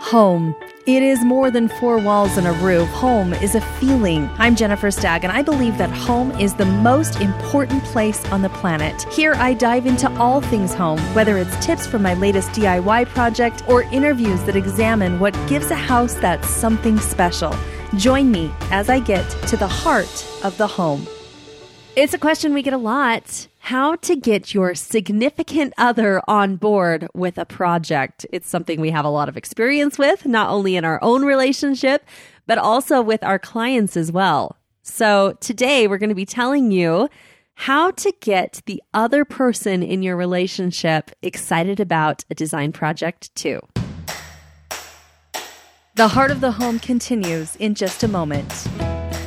Home. It is more than four walls and a roof. Home is a feeling. I'm Jennifer Stagg, and I believe that home is the most important place on the planet. Here, I dive into all things home, whether it's tips from my latest DIY project or interviews that examine what gives a house that something special. Join me as I get to the heart of the home. It's a question we get a lot how to get your significant other on board with a project. It's something we have a lot of experience with, not only in our own relationship, but also with our clients as well. So today we're going to be telling you how to get the other person in your relationship excited about a design project too. The Heart of the Home continues in just a moment.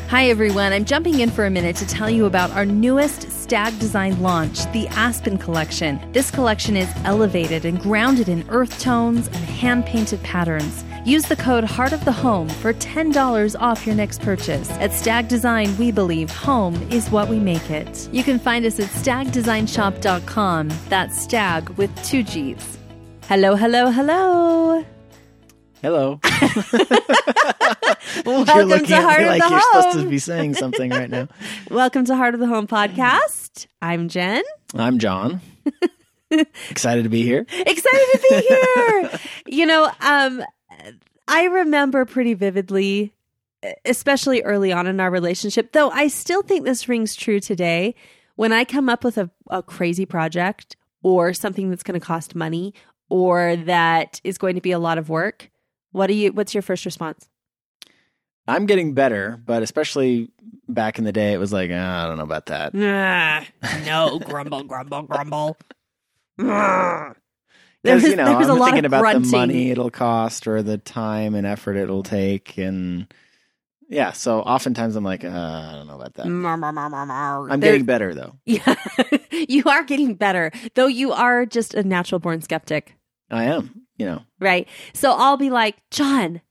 Hi, everyone. I'm jumping in for a minute to tell you about our newest Stagg Design launch, the Aspen Collection. This collection is elevated and grounded in earth tones and hand painted patterns. Use the code Heart of the Home for $10 off your next purchase. At Stagg Design, we believe home is what we make it. You can find us at staggdesignshop.com. That's Stagg with two G's. Hello, hello, hello. Hello. Welcome looking to Heart of like the you're Home. supposed to be saying something right now. Welcome to Heart of the Home podcast. I'm Jen. I'm John. Excited to be here. Excited to be here. you know, um, I remember pretty vividly, especially early on in our relationship, though I still think this rings true today. When I come up with a, a crazy project or something that's going to cost money or that is going to be a lot of work, what do you? What's your first response? I'm getting better, but especially back in the day, it was like, "Ah, I don't know about that. Nah, no, grumble, grumble, grumble. Because, There's- you know, there's a I'm lot of thinking about grunting. the money it'll cost or the time and effort it'll take. And yeah, so oftentimes I'm like, uh, I don't know about that. I'm There- getting better, though. Yeah, you are getting better, though you are just a natural born skeptic, I am, you know. right? So I'll be like, John,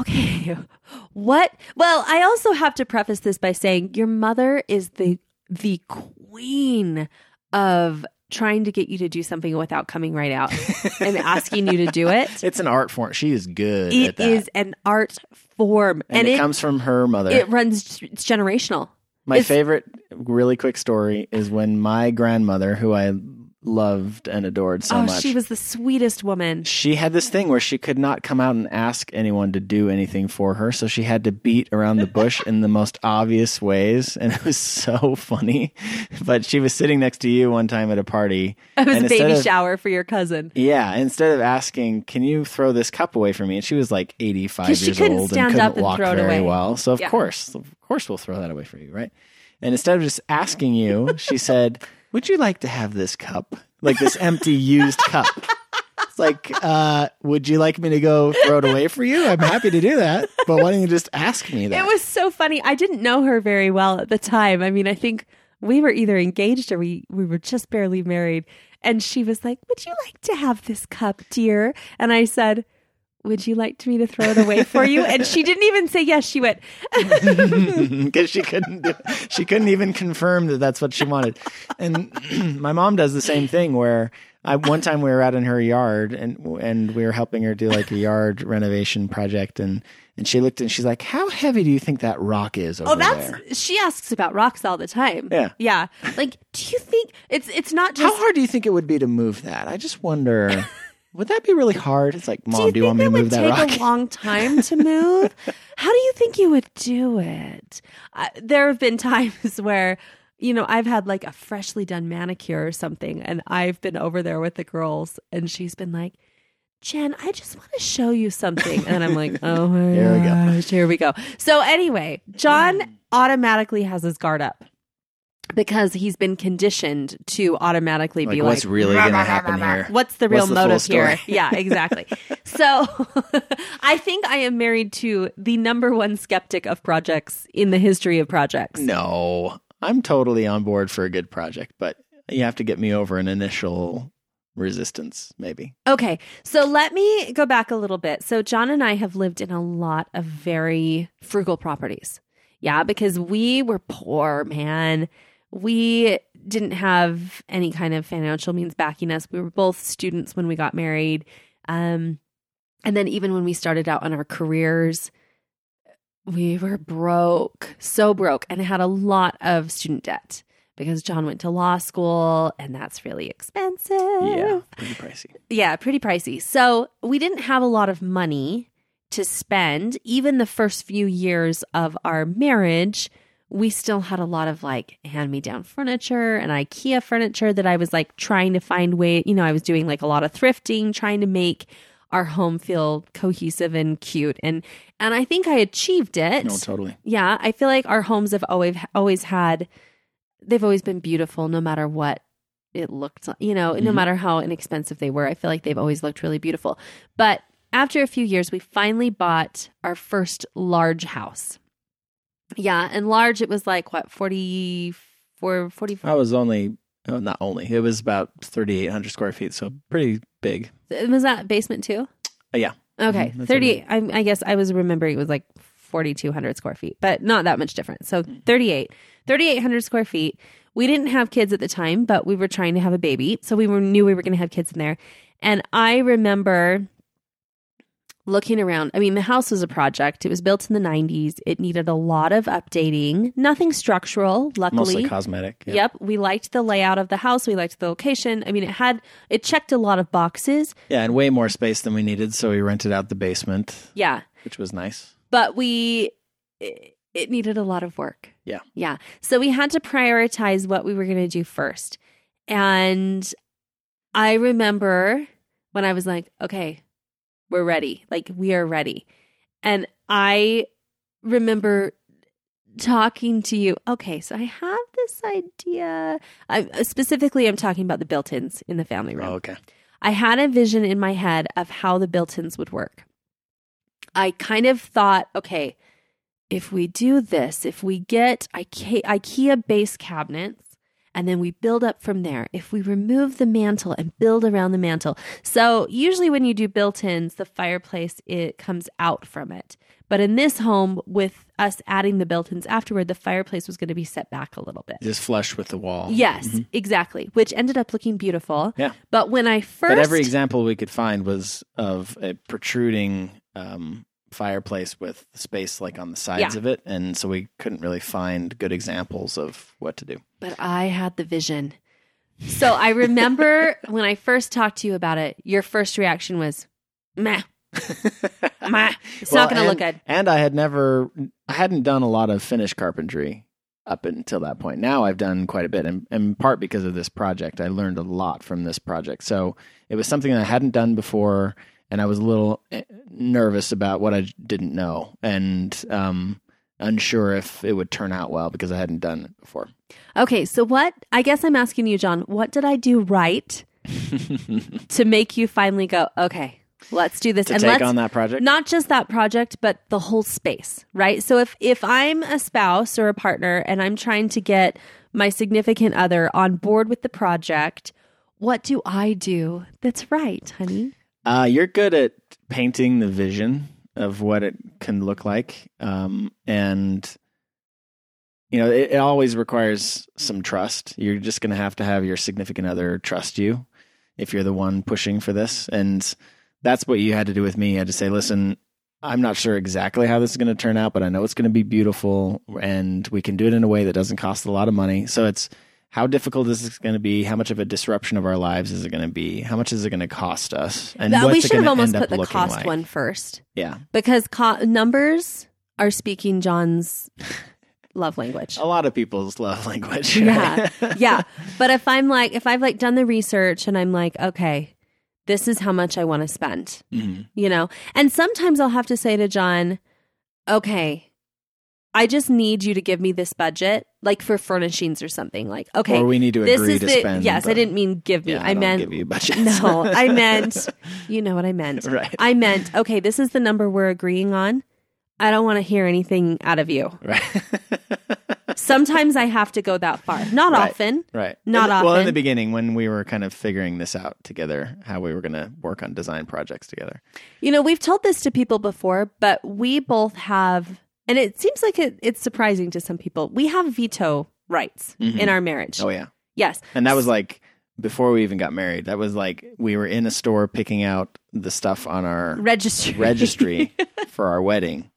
okay, what? Well, I also have to preface this by saying your mother is the the queen of trying to get you to do something without coming right out and asking you to do it. It's an art form. She is good at It is an art form, and, it, comes from her mother. it runs it's generational. My It's- favorite, really quick story is when my grandmother, who I loved and adored so oh, much, she was the sweetest woman. she had this thing where she could not come out and ask anyone to do anything for her. So she had to beat around the bush in the most obvious ways. And it was so funny. But she was sitting next to you one time at a party. It was a baby of- shower for your cousin. Yeah, instead of asking, "Can you throw this cup away for me?" and she was like eighty-five years couldn't old stand and couldn't up and walk throw it very away. well. So of Yeah. course, of course, we'll throw that away for you, right? And instead of just asking you, she said, "Would you like to have this cup, like this empty used cup?" It's like, uh, would you like me to go throw it away for you? I'm happy to do that, but why don't you just ask me that? It was so funny. I didn't know her very well at the time. I mean, I think we were either engaged or we, we were just barely married. And she was like, Would you like to have this cup, dear? And I said, Would you like me to throw it away for you? And she didn't even say yes. She went, because she couldn't do, she couldn't even confirm that that's what she wanted. And my mom does the same thing where I one time we were out in her yard and and we were helping her do like a yard renovation project and and she looked and she's like, "How heavy do you think that rock is over Oh, that's there?" she asks about rocks all the time. Yeah. Yeah. Like, do you think it's it's not just How hard do you think it would be to move that? I just wonder. Would that be really hard? It's like, Mom, do you, want me to think move it that would take a long time to move? How do you think you would do it? I, there have been times where, you know, I've had like a freshly done manicure or something, and I've been over there with the girls, and she's been like, Jen, I just want to show you something. And I'm like, oh my Here we go. gosh, here we go. So anyway, John automatically has his guard up because he's been conditioned to automatically be like, be what's like, really going to happen here? What's the real What's the motive here? Yeah, exactly. so I think I am married to the number one skeptic of projects in the history of projects. No, I'm totally on board for a good project, but you have to get me over an initial resistance, maybe. Okay, so let me go back a little bit. So John and I have lived in a lot of very frugal properties. Yeah, because we were poor, man. We didn't have any kind of financial means backing us. We were both students when we got married. Um, And then even when we started out on our careers, we were broke, so broke, and had a lot of student debt because John went to law school and that's really expensive. Yeah, pretty pricey. Yeah, pretty pricey. So we didn't have a lot of money to spend. Even the first few years of our marriage, we still had a lot of like hand me down furniture and IKEA furniture that I was like trying to find way, you know, I was doing like a lot of thrifting, trying to make our home feel cohesive and cute. And and I think I achieved it. No, totally. Yeah, I feel like our homes have always always had they've always been beautiful no matter what it looked like, you know, no Mhm. matter how inexpensive they were. I feel like they've always looked really beautiful. But after a few years, we finally bought our first large house. Yeah, and large it was like what 44 44 I was only, oh, not only, it was about 3,800 square feet, so pretty big. was that basement too? Uh, yeah. Okay, Mhm, 38. I, I guess I was remembering it was like 4,200 square feet, but not that much different. So 38, 3,800 square feet. We didn't have kids at the time, but we were trying to have a baby. So we were, knew we were going to have kids in there. And I remember looking around. I mean, the house was a project. It was built in the 90s. It needed a lot of updating, nothing structural, luckily. Mostly cosmetic. Yeah. Yep, we liked the layout of the house. We liked the location. I mean, it had it checked a lot of boxes. Yeah, and way more space than we needed, so we rented out the basement, Yeah, which was nice. but we it, it needed a lot of work. Yeah. Yeah. So we had to prioritize what we were going to do first. And I remember when I was like, okay, we're ready. Like we are ready. And I remember talking to you. Okay, so I have this idea. I specifically I'm talking about the built-ins in the family room. Oh, okay. I had a vision in my head of how the built-ins would work. I kind of thought, okay, if we do this, if we get IKEA, IKEA base cabinets and then we build up from there, if we remove the mantle and build around the mantle. So, usually when you do built-ins, the fireplace it comes out from it. But in this home with us adding the built-ins afterward, the fireplace was going to be set back a little bit. Just flush with the wall. Yes, exactly, which ended up looking beautiful. Yeah. But when I first But every example we could find was of a protruding um, fireplace with space like on the sides Yeah. of it, and so we couldn't really find good examples of what to do. But I had the vision. So I remember when I first talked to you about it, your first reaction was, meh, meh. It's Well, not going to look good. And I had never, I hadn't done a lot of finished carpentry up until that point. Now I've done quite a bit, and in part because of this project, I learned a lot from this project. So it was something that I hadn't done before, and I was a little eh, nervous about what I didn't know, and um, unsure if it would turn out well because I hadn't done it before. Okay, so what, I guess I'm asking you, John, what did I do right to make you finally go, okay, let's do this? to and take on that project. not just that project but the whole space right so if if i'm a spouse or a partner and i'm trying to get my significant other on board with the project what do i do that's right honey Uh, you're good at painting the vision of what it can look like, um, and you know it, it always requires some trust. You're just going to have to have your significant other trust you if you're the one pushing for this, and that's what you had to do with me. You had to say, "Listen, I'm not sure exactly how this is going to turn out, but I know it's going to be beautiful, and we can do it in a way that doesn't cost a lot of money." So it's how difficult is this going to be? How much of a disruption of our lives is it going to be? How much is it going to cost us? And That- we should have almost put the cost like? one first Yeah, because co- numbers are speaking john's love language a lot of people's love language. yeah yeah but if i'm like if i've like done the research and i'm like okay this is how much i want to spend Mhm. you know and sometimes i'll have to say to john okay i just need you to give me this budget like for furnishings or something like okay Or we need to this agree is to the spend. yes i didn't mean give me Yeah, i don't meant give you budgets. no i meant you know what i meant right. i meant okay this is the number we're agreeing on i don't want to hear anything out of you right. sometimes i have to go that far not Right. often right. Not the- Well, in the beginning, when we were kind of figuring this out together, how we were going to work on design projects together. You know, we've told this to people before, but we both have, and it seems like it, it's surprising to some people. We have veto rights Mhm. in our marriage. Oh yeah, Yes. and that was like before we even got married. That was like we were in a store picking out the stuff on our Registry. registry for our wedding.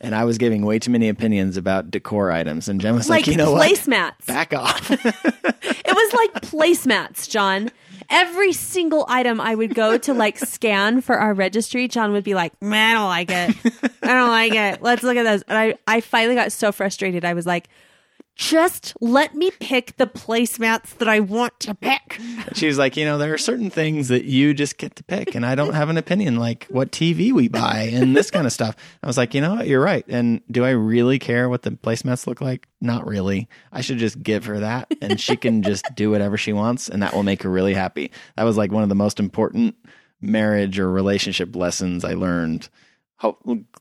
And I was giving way too many opinions about decor items. And Jen was like, like you know what? placemats. Back off. It was like placemats, John. Every single item I would go to like scan for our registry, John would be like, Man, I don't like it. I don't like it. Let's look at this. And I, I finally got so frustrated. I was like, just let me pick the placemats that I want to pick. she was like, you know, there are certain things that you just get to pick. And I don't have an opinion, like what TV we buy and this kind of stuff. I was like, you know what? You're right. And do I really care what the placemats look like? Not really. I should just give her that and she can just do whatever she wants and that will make her really happy. That was like one of the most important marriage or relationship lessons I learned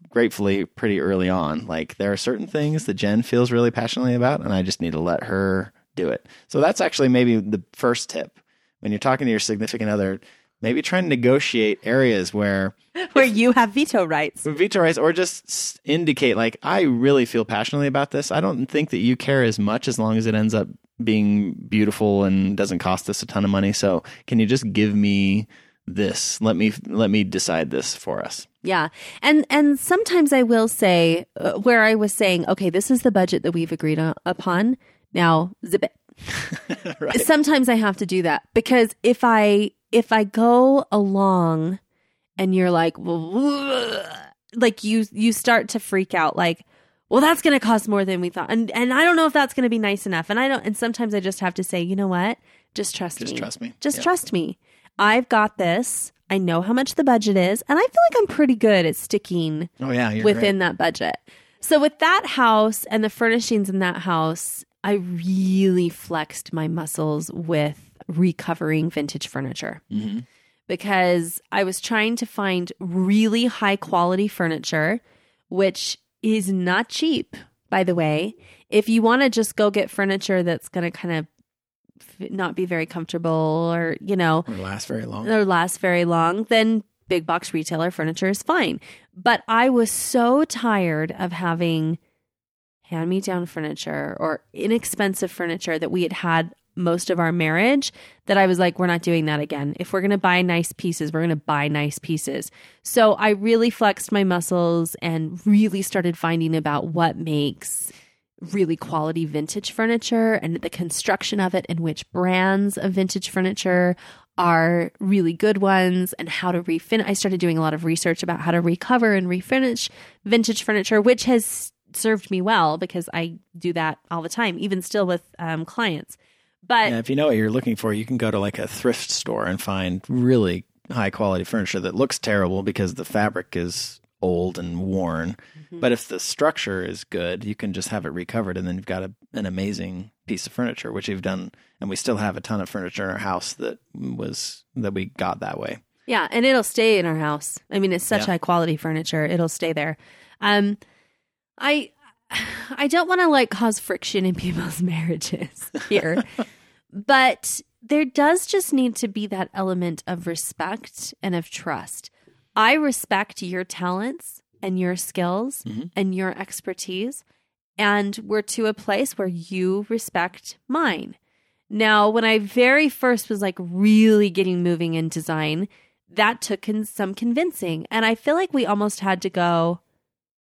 gratefully pretty early on. Like there are certain things that Jen feels really passionately about, and I just need to let her do it. So that's actually maybe the first tip when you're talking to your significant other. Maybe try and negotiate areas where Where you have veto rights. veto rights, or just indicate like I really feel passionately about this. I don't think that you care as much as long as it ends up being beautiful and doesn't cost us a ton of money. So can you just give me this? Let me let me decide this for us. Yeah. And and sometimes I will say uh, where I was saying, okay, this is the budget that we've agreed on, upon. Now, zip it. right. Sometimes I have to do that because if I if I go along and you're like like you you start to freak out like well that's going to cost more than we thought and and I don't know if that's going to be nice enough and I don't and sometimes I just have to say, you know what? Just trust Just me. trust me. Just Yeah. trust me. I've got this. I know how much the budget is and I feel like I'm pretty good at sticking Oh yeah, within that budget. So with that house and the furnishings in that house, I really flexed my muscles with recovering vintage furniture hmm because I was trying to find really high quality furniture, which is not cheap, by the way. If you want to just go get furniture that's going to kind of not be very comfortable or, you know, Or last very long. or last very long, then big box retailer furniture is fine. But I was so tired of having hand me down furniture or inexpensive furniture that we had had most of our marriage that I was like, we're not doing that again. If we're going to buy nice pieces, we're going to buy nice pieces. So I really flexed my muscles and really started finding about what makes really quality vintage furniture and the construction of it and which brands of vintage furniture are really good ones and how to refinish. I started doing a lot of research about how to recover and refinish vintage furniture, which has served me well because I do that all the time, even still with um, clients. But Yeah, if you know what you're looking for, you can go to like a thrift store and find really high quality furniture that looks terrible because the fabric is old and worn. Mm-hmm. But if the structure is good, you can just have it recovered and then you've got a, an amazing piece of furniture, which you've done. And we still have a ton of furniture in our house that was that we got that way. Yeah, and it'll stay in our house. I mean, it's such Yeah. high quality furniture; it'll stay there. Um, I, I don't want to like cause friction in people's marriages here, but there does just need to be that element of respect and of trust. I respect your talents and your skills Mhm. and your expertise, and we're to a place where you respect mine. Now, when I very first was like really getting moving in design, that took con- some convincing. And I feel like we almost had to go,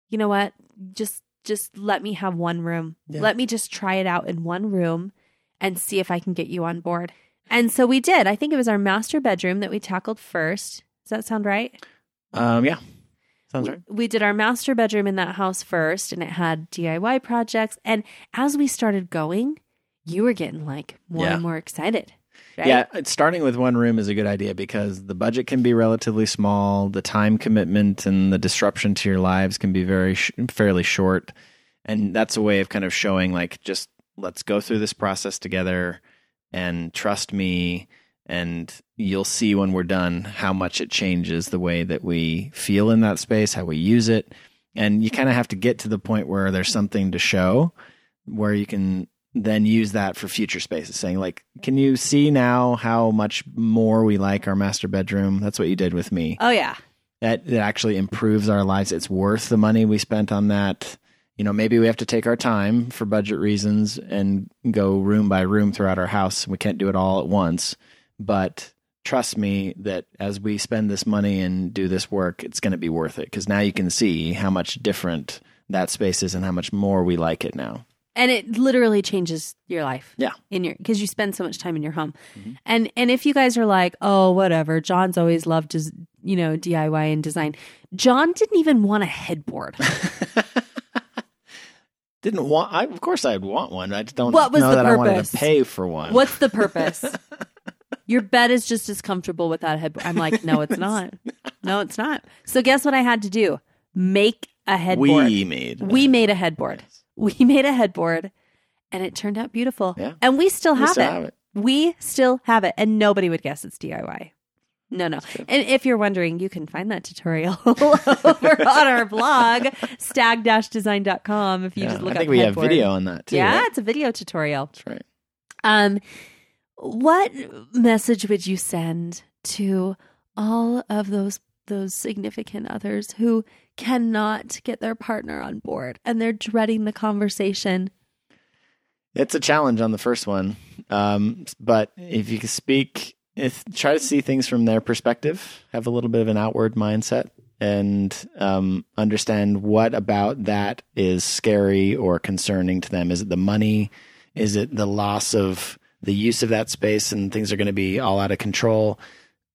you know what? Just just let me have one room. Yeah. Let me just try it out in one room and see if I can get you on board. And so we did. I think it was our master bedroom that we tackled first. Does that sound right? Um, yeah, sounds right. we did our master bedroom in that house first and it had DIY projects and as we started going you were getting like more Yeah. and more excited right Yeah, starting with one room is a good idea because the budget can be relatively small, the time commitment and the disruption to your lives can be very sh- fairly short, and that's a way of kind of showing like just let's go through this process together and trust me and you'll see when we're done how much it changes the way that we feel in that space, how we use it. And you kind of have to get to the point where there's something to show where you can then use that for future spaces saying like can you see now how much more we like our master bedroom? That's what you did with me. Oh yeah. That that actually improves our lives. It's worth the money we spent on that. You know maybe we have to take our time for budget reasons and go room by room throughout our house. We can't do it all at once but trust me that as we spend this money and do this work, it's going to be worth it because now you can see how much different that space is and how much more we like it now. and it literally changes your life. Yeah. in your because you spend so much time in your home, mm-hmm. and and if you guys are like, oh, whatever, John's always loved to you know DIY and design. John didn't even want a headboard. Didn't want. I, of course, I'd want one. I just don't What was know the that I wanted to pay for one. What's the purpose? Your bed is just as comfortable without a headboard. I'm like, no, it's not. No, it's not. So guess what I had to do? Make a headboard. we made? We made a headboard. We made a headboard and it turned out beautiful. Yeah. And we still, We have, still it. have it. We still have it. And nobody would guess it's DIY. No, no. And if you're wondering, you can find that tutorial over on our blog, stagg-design.com if you Yeah, just look I think up we headboard. have video on that too. Yeah, right? it's a video tutorial. that's right. Um, what message would you send to all of those those significant others who cannot get their partner on board and they're dreading the conversation? It's a challenge on the first one, um, but if you can speak, if try to see things from their perspective, have a little bit of an outward mindset, and um, understand what about that is scary or concerning to them. Is it the money? Is it the loss of the use of that space and things are going to be all out of control?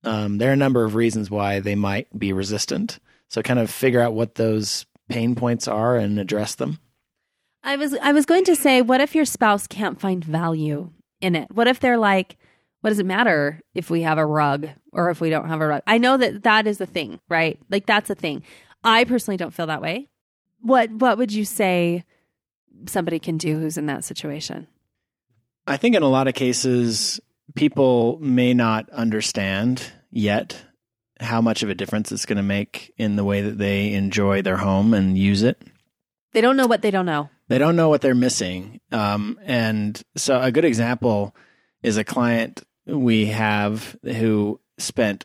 Um, there are a number of reasons why they might be resistant. So, kind of figure out what those pain points are and address them. I was I was going to say, what if your spouse can't find value in it? What if they're like, what does it matter if we have a rug or if we don't have a rug? I know that that is a thing, right? Like that's a thing. I personally don't feel that way. What what would you say somebody can do who's in that situation? I think in a lot of cases, people may not understand yet how much of a difference it's going to make in the way that they enjoy their home and use it. They don't know what they don't know. They don't know what they're missing. Um, and so, a good example is a client we have who spent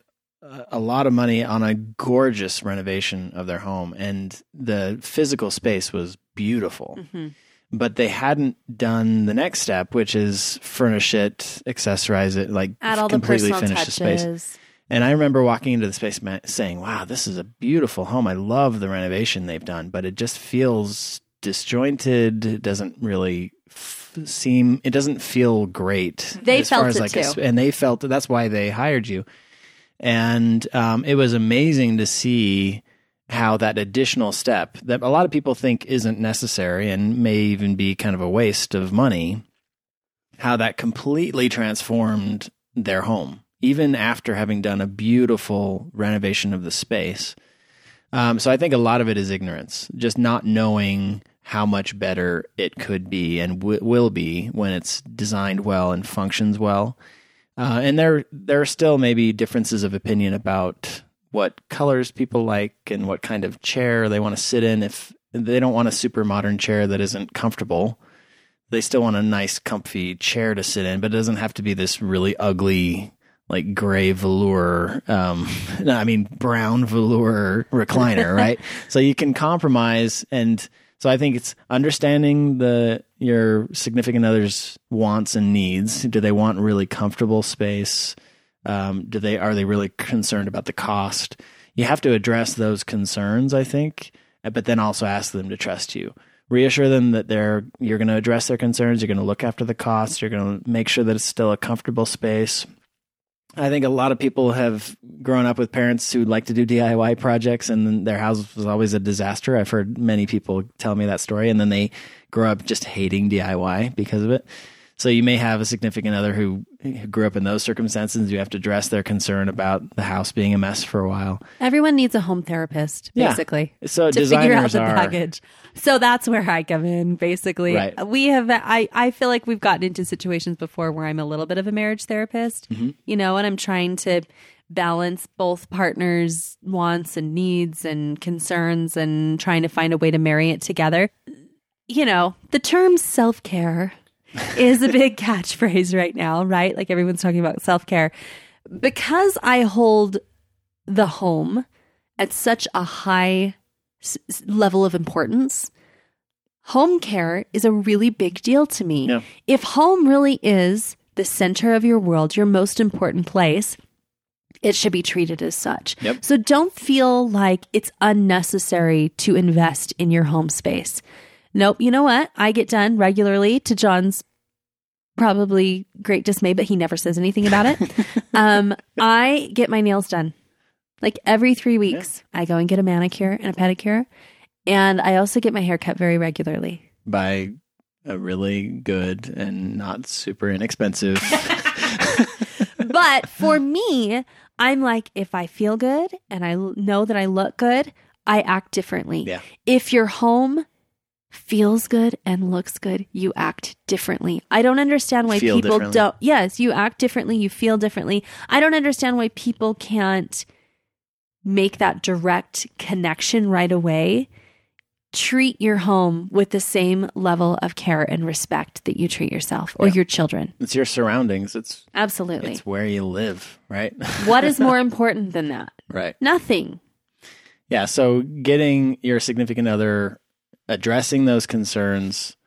a lot of money on a gorgeous renovation of their home, and the physical space was beautiful Mhm. But they hadn't done the next step, which is furnish it, accessorize it, like Add all the completely personal finish the space. touches. And I remember walking into the space saying, "Wow, this is a beautiful home. I love the renovation they've done, but it just feels disjointed. It doesn't really." f- seem it doesn't feel great They as far felt as it like too. sp- and they felt that that's why they hired you and um, it was amazing to see how that additional step that a lot of people think isn't necessary and may even be kind of a waste of money, how that completely transformed their home, even after having done a beautiful renovation of the space. Um, so I think a lot of it is ignorance, just not knowing how much better it could be and w- will be when it's designed well and functions well. Uh, and there there are still maybe differences of opinion about what colors people like and what kind of chair they want to sit in. If they don't want a super modern chair that isn't comfortable, they still want a nice, comfy chair to sit in, but it doesn't have to be this really ugly, like gray velour. Um, no, I mean brown velour recliner, right? so you can compromise and. So I think it's understanding the your significant other's wants and needs. Do they want really comfortable space? Um, do they are they really concerned about the cost? You have to address those concerns, I think, but then also ask them to trust you. Reassure them that they're you're going to address their concerns. You're going to look after the costs. You're going to make sure that it's still a comfortable space. I think a lot of people have grown up with parents who like to do DIY projects and their house was always a disaster. I've heard many people tell me that story and then they grow up just hating DIY because of it. So you may have a significant other who, who grew up in those circumstances. You have to address their concern about the house being a mess for a while. Everyone needs a home therapist, Yeah. basically. So to figure out the are package. So that's where I come in, basically. Right. We have, I, I feel like we've gotten into situations before where I'm a little bit of a marriage therapist, Mm-hmm. you know, and I'm trying to balance both partners' wants and needs and concerns and trying to find a way to marry it together. You know, the term self care is a big catchphrase right now, right? Like everyone's talking about self care. Because I hold the home at such a high s- level of importance, home care is a really big deal to me. Yeah. If home really is the center of your world, your most important place, it should be treated as such. Yep. So don't feel like it's unnecessary to invest in your home space. Nope. You know what? I get done regularly to John's probably great dismay, but he never says anything about it. um, I get my nails done like every three weeks. I go and get a manicure and a pedicure. And I also get my hair cut very regularly. By a really good and not super inexpensive. but for me, I'm like, if I feel good and I know that I look good, I act differently. Yeah. If your home feels good and looks good, you act differently. I don't understand why Feel people don't. Yes, you act differently, you feel differently. I don't understand why people can't make that direct connection right away. Treat your home with the same level of care and respect that you treat yourself or Yeah. your children. it's your surroundings. It's Absolutely. it's where you live, right? what is more important than that? right. Nothing. Yeah. So getting your significant other, addressing those concerns,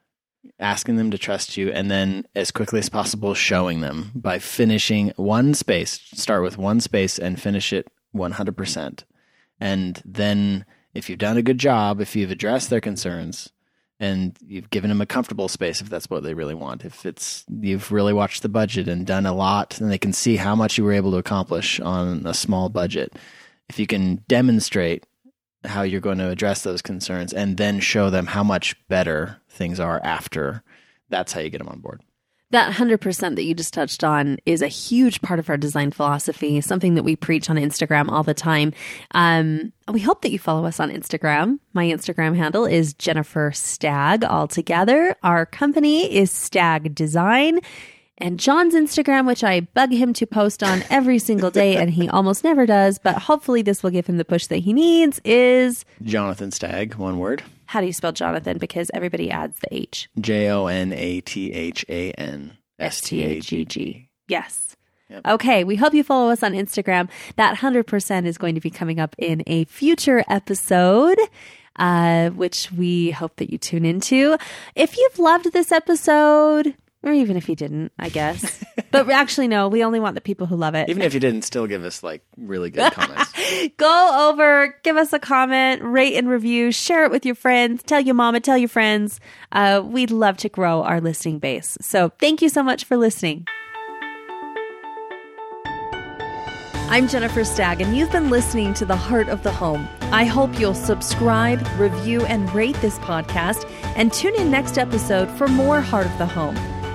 asking them to trust you, and then as quickly as possible showing them by finishing one space. Start with one space and finish it 100%. And then if you've done a good job, if you've addressed their concerns, and you've given them a comfortable space if that's what they really want. If it's you've really watched the budget and done a lot, and they can see how much you were able to accomplish on a small budget. If you can demonstrate how you're going to address those concerns and then show them how much better things are after, that's how you get them on board. That 100% that you just touched on is a huge part of our design philosophy, something that we preach on Instagram all the time. Um, we hope that you follow us on Instagram. My Instagram handle is Jennifer Stagg altogether. Our company is Stagg Design. And John's Instagram, which I bug him to post on every single day, and he almost never does, but hopefully this will give him the push that he needs, is Jonathan Stagg, one word. how do you spell Jonathan? Because everybody adds the H. J O N A T H A N S T A G G. Yes. Yep. Okay, we hope you follow us on Instagram. That 100% is going to be coming up in a future episode, uh, which we hope that you tune into. If you've loved this episode, or even if you didn't, I guess. but actually, no, we only want the people who love it. Even if you didn't, still give us like really good comments. Go over, give us a comment, rate and review, share it with your friends, tell your mama, tell your friends. Uh, we'd love to grow our listening base. So thank you so much for listening. I'm Jennifer Stagg, and you've been listening to The Heart of the Home. I hope you'll subscribe, review, and rate this podcast, and tune in next episode for more Heart of the Home.